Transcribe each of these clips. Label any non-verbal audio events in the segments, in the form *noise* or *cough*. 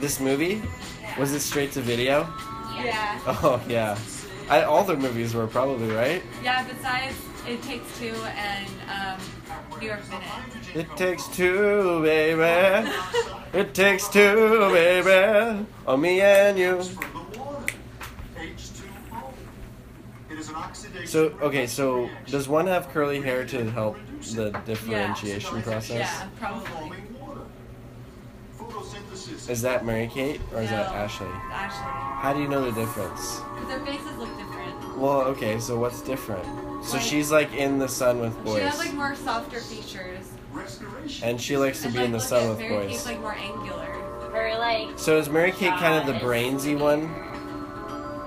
This movie was it straight to video? Yeah. Oh yeah, I, all their movies were probably right. Yeah, besides It Takes Two and um, New York Minute. It takes two, baby. It takes two, baby. Oh, me and you. So okay, so does one have curly hair to help the differentiation process? Yeah, probably. Is that Mary Kate or is that No. Ashley? How do you know the difference? Because their faces look different. Well, okay, so what's different? So Like- she's like in the sun with boys. She boys, has like more softer features. and she likes to And, be in the look sun at with Mary boys. Kate's like more angular. Or like So is Mary Kate kind of the brainsy one?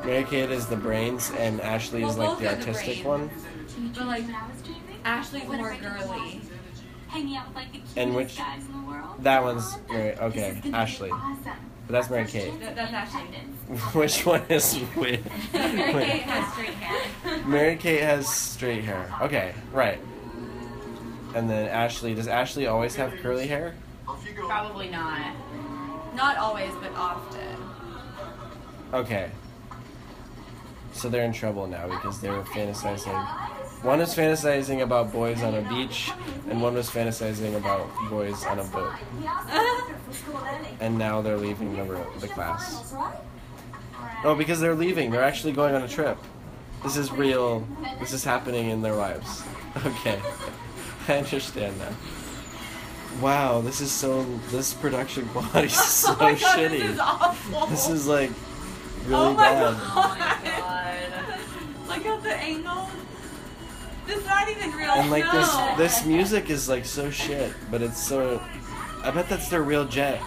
Mary Kate is the brains, and Ashley is Well, like the both are the artistic brains. one. But like when I was. Ashley's more if I could girly. Hanging out with like the cutest And which- guys in the world. That one's Mary. This Okay, is gonna be Ashley. Awesome. But that's Mary Kate. chance that's Ashley. Which one is wait? *laughs* Mary. Kate has straight hair. Mary Kate has straight hair. Okay, right. And then Ashley, does Ashley always have curly hair? probably not. Not always, but often. Okay. So they're in trouble now because they were fantasizing. One was fantasizing about boys on a beach, and one was fantasizing about boys on a boat. And now they're leaving the, ro- the class. Oh, because they're leaving. They're actually going on a trip. This is real. This is happening in their lives. *laughs* Okay. *laughs* I understand now. Wow, this is so. This production *laughs* quality is oh so oh god, shitty. this is awful. This is like really oh my bad. god. Look at the angle. This is not even real And like snow. this this music is like so shit, but it's so I bet that's their real jet.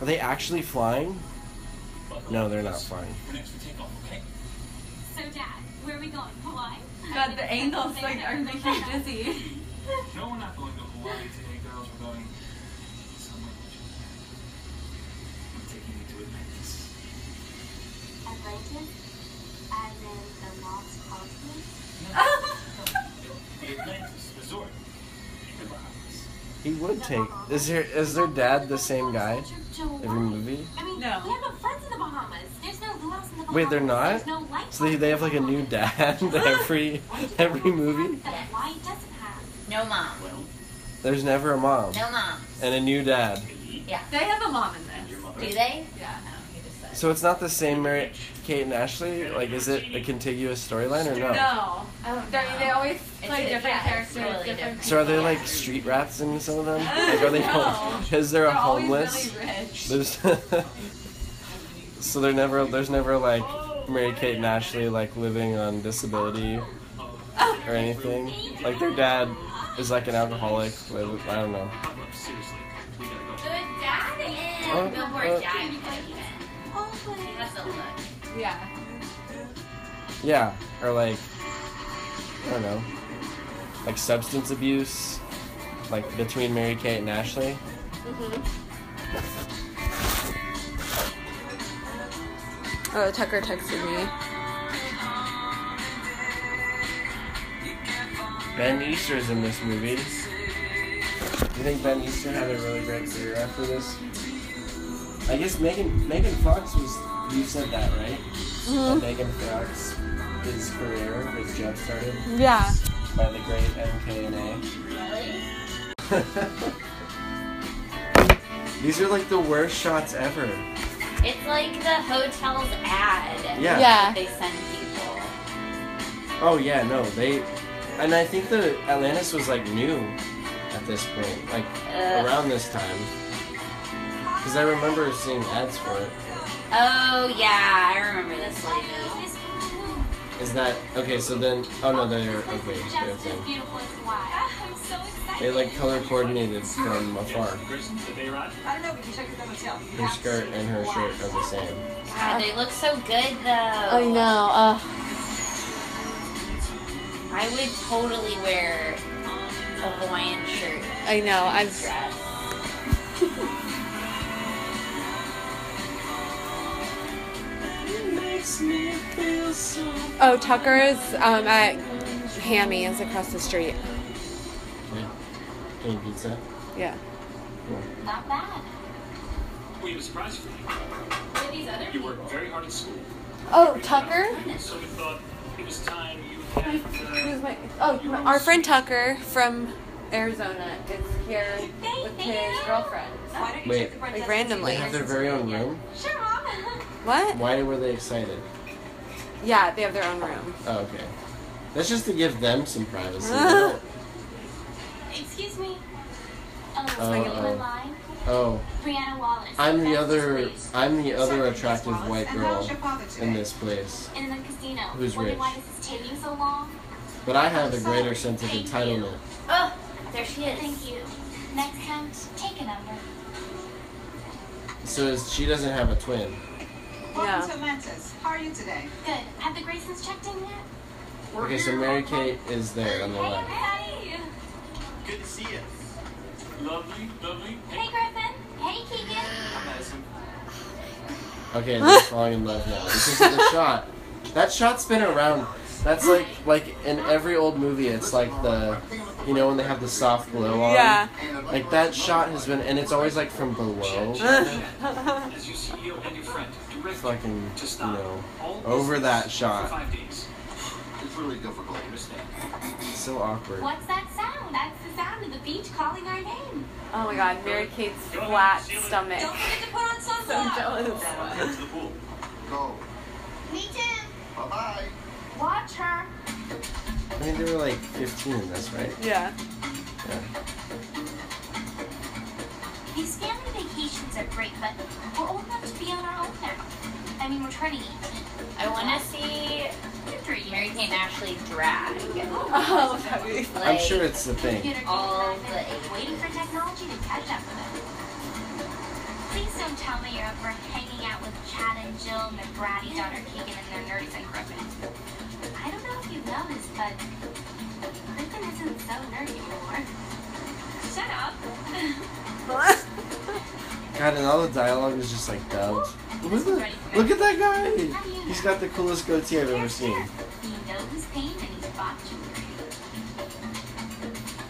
Are they actually flying? No, they're not flying. So, Dad, where are we going? Hawaii? God, the angles like are making me *laughs* dizzy. No, we're not going to Hawaii today, girls. We're going somewhere much better. I'm taking you to Atlantis. Atlantis? As in the lost continent? The Atlantis Resort in Bahamas. He would take. Is there is their dad the same guy every movie? I mean, No. we have no friends in the Bahamas. There's no luau's in the Bahamas. Wait, they're not? No life So they, they have like a new dad *laughs* every *laughs* every movie. that Hawaii doesn't have. No mom. There's never a mom No mom. and a new dad. Yeah. They have a mom in this. Do they? Yeah. So it's not the same Mary Kate and Ashley. Like, is it a contiguous storyline or no? No. Oh, They, they always play a- different yeah, characters, totally different. different. So are there like street rats in some of them? *laughs* Like, are they? No. Is there a They're always homeless? really rich. There's. *laughs* so they're never. There's never like Mary Kate and Ashley like living on disability or anything. Like their dad is like an alcoholic. I don't know. Seriously, we gotta. Good dad Oh, and Billboard uh, Jack. He has a look. Yeah. Yeah, or like I don't know, like substance abuse, like between Mary Kate and Ashley. Mm-hmm. Oh, Tucker texted me. Ben Easter's in this movie. Do you think Ben Easter had a really great career after this? I guess Megan Megan Fox was. You said that right? Mm-hmm. That Megan Fox, his career was jump started Yeah. by the great MKNA. These are like the worst shots ever. It's like the hotel's ad. Yeah. Yeah. They send people. Oh yeah, no, they, and I think the Atlantis was like new at this point, like Ugh. around this time, because I remember seeing ads for it. Oh yeah, I remember this lady. Is that okay? So then, oh no, they're okay. They're Just as thing. beautiful as I'm so excited. They like color coordinated from afar. Grayson, did they arrive? Her skirt and her shirt are the same. God, they look so good though. I know. Uh, I would totally wear a Hawaiian shirt. I know. I'm. Dress. *laughs* Oh, Tucker's um, at Hammy is across the street. Okay. Any pizza? Yeah. Not bad. We have a surprise for you. Who these other You people? worked very hard at school, Oh, Tucker? so we thought it was time you had. Uh, Who's my? Oh, my, our friend Tucker from Arizona is here with his girlfriend. Why don't you Wait. check the front Like randomly. They have their very own room. Sure, Mom. What? Why were they excited? Yeah, they have their own room. Oh, okay. That's just to give them some privacy. *laughs* Excuse me. Oh, Oh, are oh. in line? oh, Brianna Wallace. I'm the other. place. I'm the other Certainly, attractive Wallace. white girl how's your father today? in this place. In the casino. Who's rich? why this is taking so long? But I have a greater sense of Thank you. entitlement. Oh, there she is. Thank you. Next count, take a number. So is, she doesn't have a twin. Welcome Yeah. to Atlantis. How are you today? Good. Have the Graysons checked in yet? Okay, so Mary Kate is there on the left. Hey, left. everybody. Good to see you. Lovely, lovely. Hey, Griffin. Hey, Keegan. I'm Madison. Okay, they're falling in love now because of the *laughs* shot. That shot's been around. That's like like in every old movie. It's like the, you know, when they have the soft glow on. Yeah. Like that shot has been, and it's always like from below. *laughs* As your CEO and your friend, direct Fucking, to you know, over that shot. It's really difficult. I understand. So awkward. What's that sound? That's the sound of the beach calling our name. Oh my god, Mary Kate's flat stomach. Don't forget to put on *laughs* So sunblock. jealous. Head to the pool. Go. Me too. Bye bye. Watch her. I mean, they were like 15 in this, right? Yeah. Yeah. These family vacations are great, but we're old enough to be on our own now. I mean, we're 20. I want to see Mary Kate and Ashley drag. Oh, that would be fun. I'm sure it's the thing. Computer all games the and waiting for technology to catch up with us. Please don't tell me you're up for hanging out with Chad and Jill and their bratty daughter Keegan and their nerds and Griffin. I don't know if you know this, but Griffin isn't so nerdy anymore. Shut up. *laughs* *laughs* *laughs* God, and all the dialogue is just like dubbed. Look at, the, look at that guy! He's got the coolest goatee I've ever seen.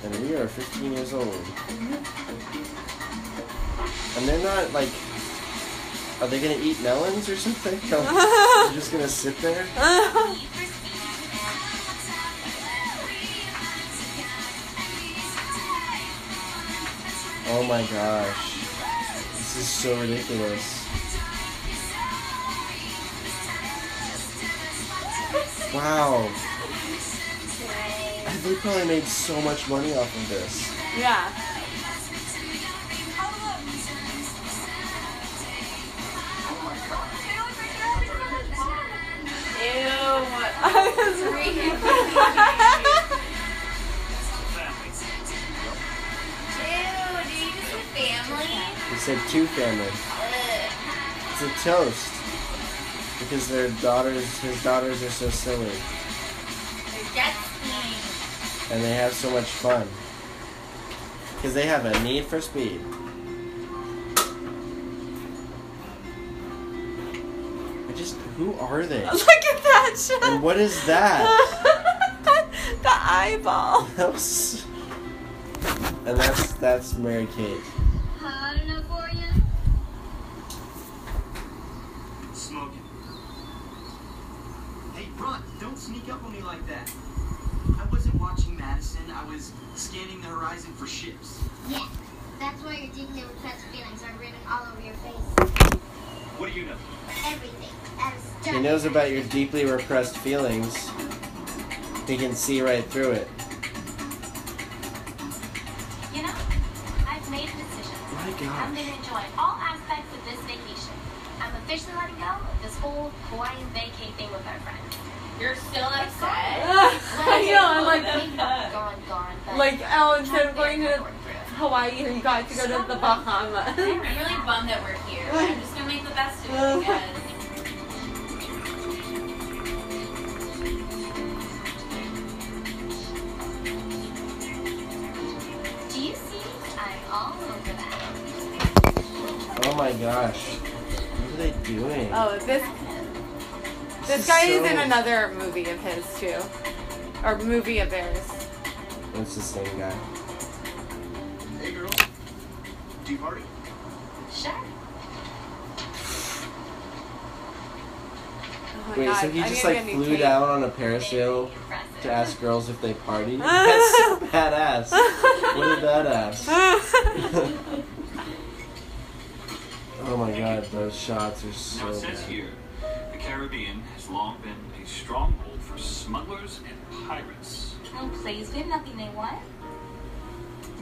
And we are 15 years old. And they're not like. Are they gonna eat melons or something? *laughs* They're just gonna sit there? Oh my gosh. This is so ridiculous. Wow. They probably made so much money off of this. Yeah. Ew. *laughs* I was reading. *laughs* said two family. It's a toast. Because their daughters, his daughters are so silly. They're jet skiing. And they have so much fun. Because they have a need for speed. I just, who are they? *laughs* Look at that shot. And what is that? *laughs* the eyeball. And that's that's Mary Kate. Hot enough for you? Smoking. Hey, Brunt, don't sneak up on me like that. I wasn't watching Madison. I was scanning the horizon for ships. Yeah. That's why your deeply repressed feelings are written all over your face. What do you know? Everything. He knows about your deeply repressed feelings. He can see right through it. You know, I've made a decision. My I'm going to enjoy all aspects of this vacation. I'm officially letting go of this whole Hawaiian vacay thing with our friends. You're still upset? *laughs* I know, I'm like, *laughs* gone, gone. But like, oh, instead of I'm going to going through. Hawaii, you got to go to the Bahamas. I'm really bummed that we're here. but *laughs* I'm just gonna make the best of it because Do you see? I'm all over that. Oh my gosh. What are they doing? Oh, this this is guy is so- in another movie of his too, or movie of theirs. It's the same guy. Hey, girl. Do Tea party? Sure. Oh my Wait, God, so he I'm just like get a new flew tape. down on a parasail to ask girls if they party? *laughs* That's so badass. What a badass. *laughs* *laughs* oh my god, those shots are so Now Caribbean has long been a stronghold for smugglers and pirates. Oh, please, we have nothing they want.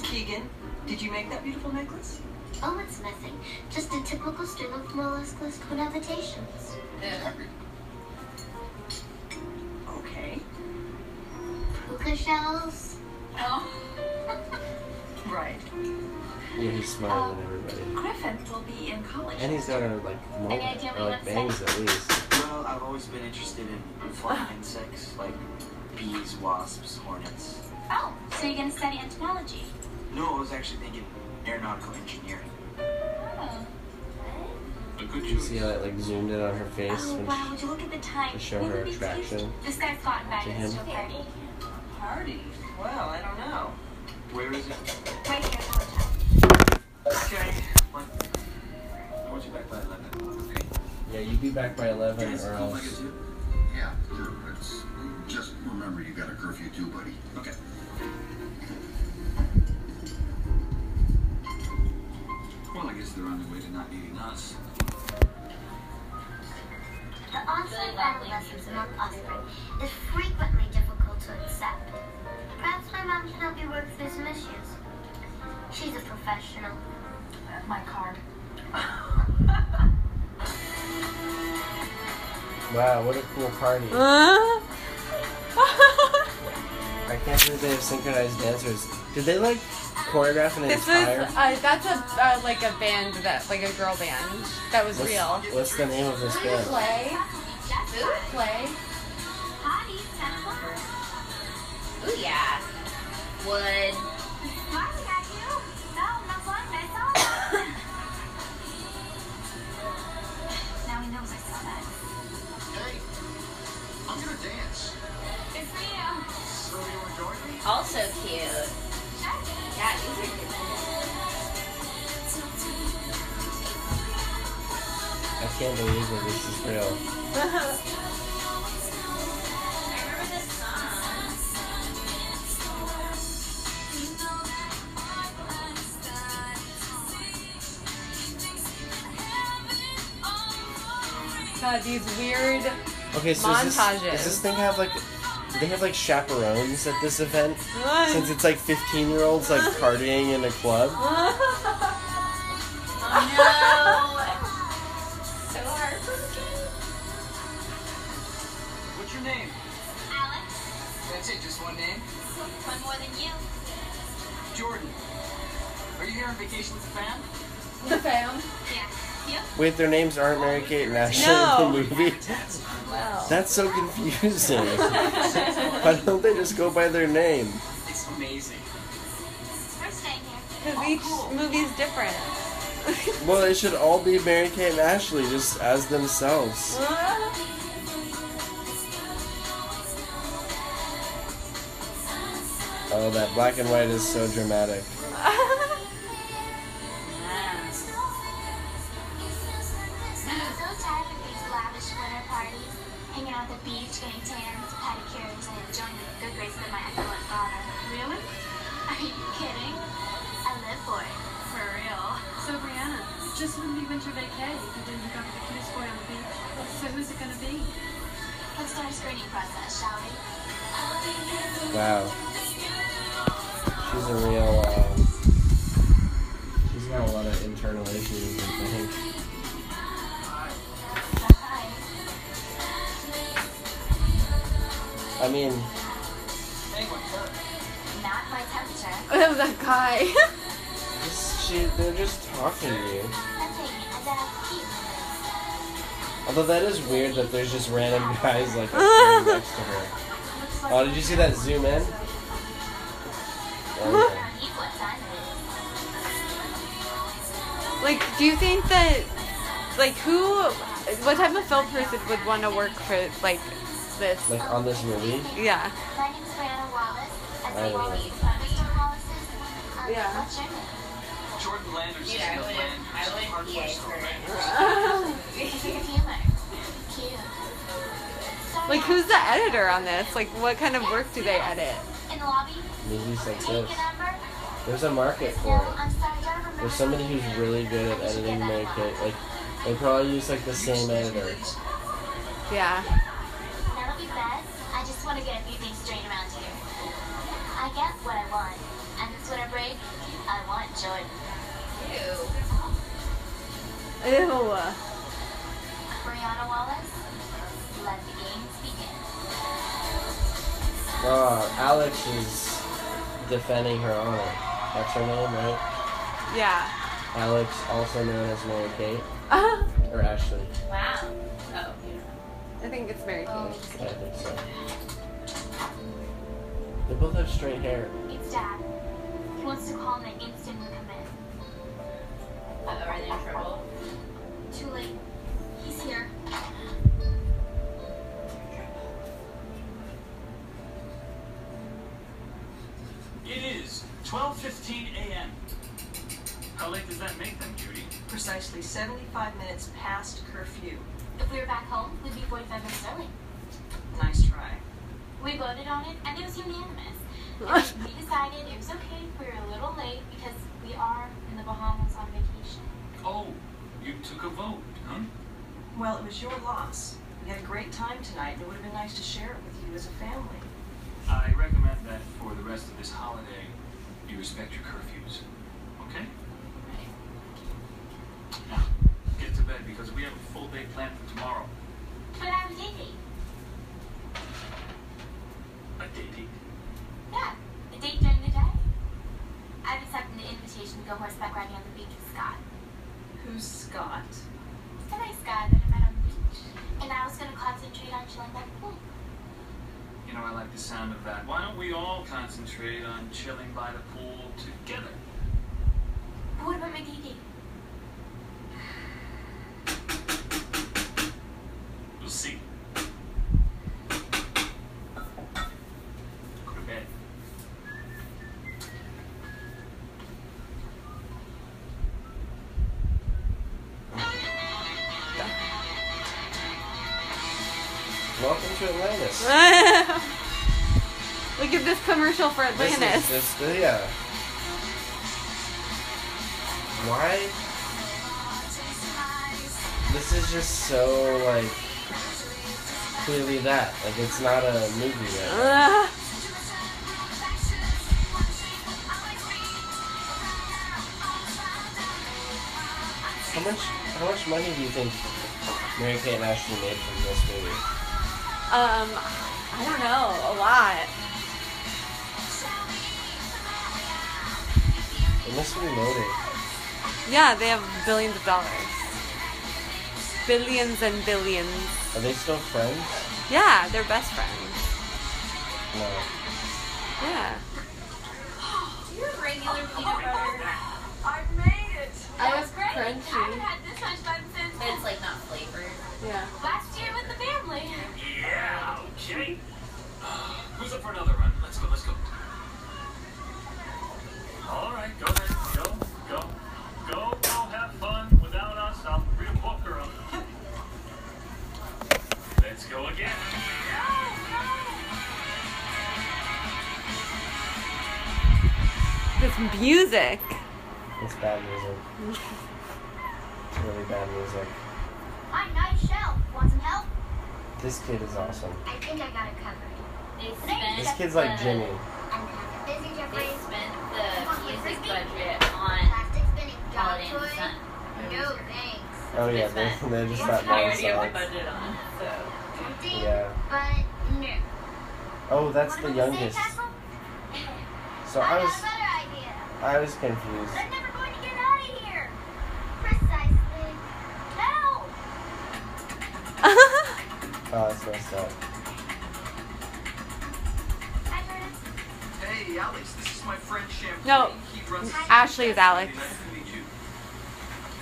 Keegan, did you make that beautiful necklace? Oh, it's nothing. Just a typical string of molluscus conavitations. Okay. Puka shells. Oh. *laughs* Right. Yeah, he's smarter than um, everybody. Griffin will be in college. And he's got a like Any mullet, or like bangs at least. Well, I've always been interested in flying *laughs* insects like bees, wasps, hornets. Oh, so you're gonna study entomology? No, I was actually thinking aeronautical engineering. Oh. A You see how it like zoomed in on her face Oh, when wow, she, would you look at the time? to show When her attraction. taste- This guy's got invited To us him? party. Party? Well, I don't know. Where is it? Right here at the hotel. Okay. What? I want you back by 11. Okay. yeah, you'd be back by eleven or I else. guess Yeah, sure. It's, just remember you got a curfew too, buddy. Okay. Well, I guess they're on their way to not needing us. The onset of adolescence among offspring is frequently difficult to accept. Perhaps my mom can help you work through some issues. She's a professional. Wow, what a cool party! Uh? I can't believe they have synchronized dancers. Did they like choreograph an this was entire? uh, that's a uh, like a band that like a girl band that was What's, real. what's the name of this band? Play, food play. Party. Ooh yeah. Would. Also cute. Yeah, these are good. I can't believe that this is real. I remember this song. God, these weird. Okay, so is this, Montages. does this thing have like? Do they have like chaperones at this event? Since it's like 15 year olds like *laughs* partying in a club. *laughs* Oh no! so heartbroken. What's your name? Alex, That's it, just one name? one more than you. Jordan. Are you here on vacation with the fam? The fam. Yeah. You? Wait, their names aren't Mary Kate and Ashley No. in the movie. Well. That's so confusing. Why don't they just go by their name? It's amazing. We're staying here. Because each movie's different. *laughs* Well, they should all be Mary Kate and Ashley just as themselves. Oh, that black and white is so dramatic. *laughs* at the beach, getting tans, pedicures, and enjoying the good graces of my excellent father. Really? Are you kidding? I live for it. For real. So Brianna, just wouldn't be winter vacay if you didn't hook up with the cutest boy on the beach. So who's it gonna be? Let's start a screening process, shall we? Wow. She's a real. Um, she's got a lot of internal issues, I think. I mean, Hey, what's up? Not my temperature. *laughs* Oh, that guy. just, she, they're just talking to you. Nothing. I bet I'll keep. Although that is weird that there's just random *laughs* guys like *laughs* next to her. Oh, did you see that zoom in? Okay. around you what time it is. like, do you think that, like, who, what type of film person would want to work for, like, this? Like on this movie? Yeah. My name is Brianna Wallace. I I play don't know. Wallace. Uh, Mr. Wallace's. Um, yeah. What's your name? Jordan Landers Dude, is I in the would. I Some would hardcore EA store. for He's a healer. Cute. Sorry, Like, who's the editor on this? Like, what kind of work do they edit? In the lobby? Movies like this. There's a market for it. I'm sorry, I don't remember. There's somebody who's really good at editing Mary Kate. Like, they probably use like the same editor. Yeah. That'll be best. I just want to get a few things straight around here. I get what I want. And this winter break, I want Jordan. Ew. Ew. Brianna Wallace, let the games begin. Oh, Alex is defending her honor. That's her name, right? Yeah. Alex, also known as Mary Kate I *laughs* or Ashley. Wow. Oh, you know. think it's Mary Kate. Yeah, I think so. They both have straight hair. It's Dad. He wants to call and I instantly come in. Uh, are they in trouble? Too late. He's here. It is 12:15 a.m. How late does that make them, Judy? Precisely 75 minutes past curfew. If we were back home, we'd be 45 minutes early. Nice try. We voted on it, and it was unanimous. *laughs* And we decided it was okay if we were a little late because we are in the Bahamas on vacation. Oh, you took a vote, huh? Well, it was your loss. We had a great time tonight, and it would have been nice to share it with you as a family. I recommend that for the rest of this holiday, you respect your curfews. Okay? Now, get to bed because we have a full for tomorrow. But I have a date date. A day date. Yeah, a date during the day. I've accepted the invitation to go horseback riding on the beach with Scott. Who's Scott? The nice guy that I met on the beach. And I was going to concentrate on chilling by the pool. You know, I like the sound of that. Why don't we all concentrate on chilling by the pool together? But what about my date Welcome to Atlantis. *laughs* Look at this commercial for Atlantis. This is this, yeah. Why? This is just so like clearly that. Like it's not a movie yet. How much how much money do you think Mary Kate and Ashley made from this movie? Um, I don't know, a lot. It must be loaded. Yeah, they have billions of dollars. Billions and billions. Are they still friends? Yeah, they're best friends. No. Yeah. Do you have regular peanut butter? I made it! I was That's great. I haven't had this much fun since But it's like not flavored. Yeah. last okay. Who's up for another run? Let's go, let's go. All right, go ahead. Go, go. Go, go, have fun. Without us, I'll read a book or a... Let's go again. This music. It's bad music. It's really bad music. Hi, nice show. Want some help? This kid is awesome. I think I got it covered. They This kid's like the- Jimmy. I'm kind busy, They Jeffrey. spent the music budget on Plastic spinning job Holiday in the toy. Sun. No thanks. Oh yeah, They they, spent *laughs* they just the not entirety of the nice. budget on. So Yeah. but no. Oh, that's the youngest. So I I was got a better idea. I was confused. I'm never going to get out of here. Precisely. Help! Oh, that's messed up. Hey, Alex, this is my friend Champagne. No, He runs Ashley is Alex. Nice to meet you.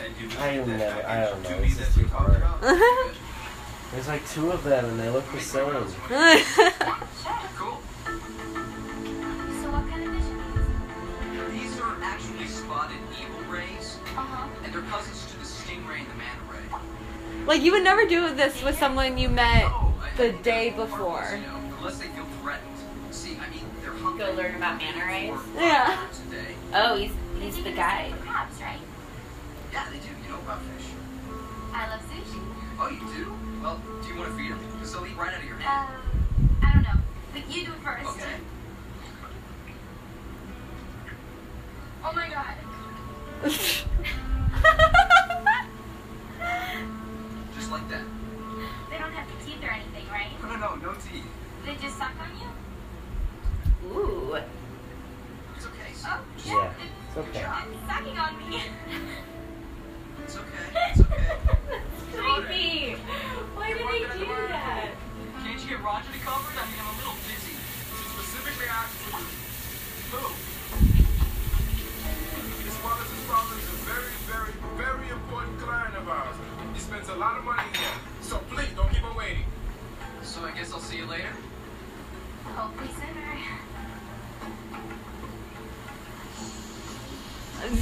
And you I don't know. I don't know. to me This is too hard. *laughs* There's like two of them and they look the same. *laughs* Cool. So what kind of vision These are actually spotted eagle rays, Uh-huh. and they're cousins to the stingray and the manta ray. Like you would never do this with someone you met No, I- the I- day they're harmless, before. You know, unless they feel threatened. See, I mean, they're hungry. Go learn about manta rays? for Yeah. hours a day. Oh, he's he's the guy. Crabs, right? Yeah, they do. You know about fish. I love sushi. Oh, you do? Well, do you want to feed them? Because they'll eat right out of your hand. Um, I don't know. But you do it first. Okay. Oh my god. *laughs*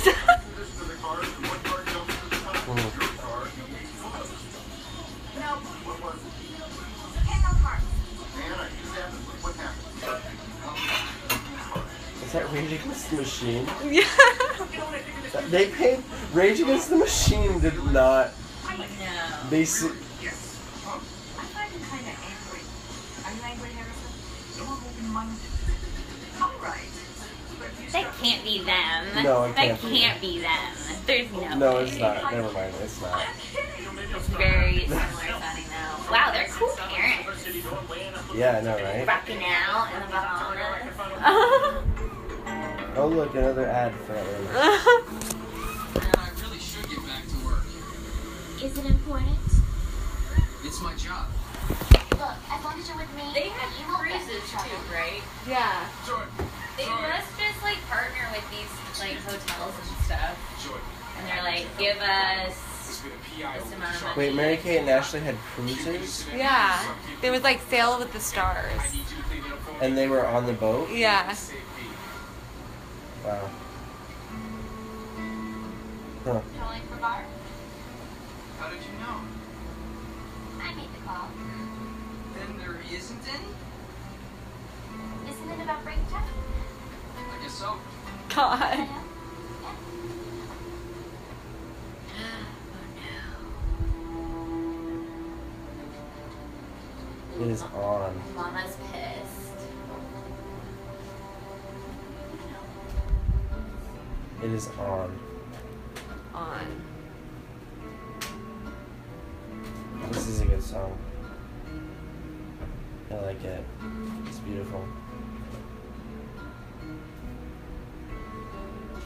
happened? Is that Rage Against the Machine? yeah. They paid Rage Against the Machine did not. No. They s- Yes. I find him kind of angry. Are you angry, Harrison? You're open-minded. All right. But you That start- can't be them. No, it can't be. can't be them. There's no. No, way. it's not. Never mind. It's not. It's very similar sounding though. Wow, they're cool parents. Yeah, I know, right? Rocking out in the Bahamas. *laughs* Oh, look, another ad for that one. Man, I really should get back to work. Is it important? It's my job. Look, as long as you're with me, They have you won't get cruises too, right? yeah. Jordan. They Jordan. must just like partner with these like hotels and stuff, Jordan. and they're like, give us This be the PI this over amount of money. Wait, Mary Kate and Ashley had cruises, Yeah. There was like Sail with the Stars. I need you to clean it up for me. and they were on the boat. Yeah. ASAP. Wow. Huh. Calling for Barb? How did you know? I made the call. Then there isn't any? Isn't it about break time? I guess so. I God. It is on. Mama's pissed. It is on. On. This is a good song. I like it. It's beautiful.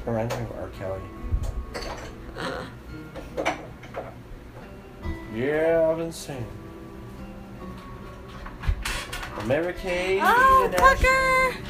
Reminds me of R. Kelly. Yeah, I've been. Mary Kay Oh. Tucker!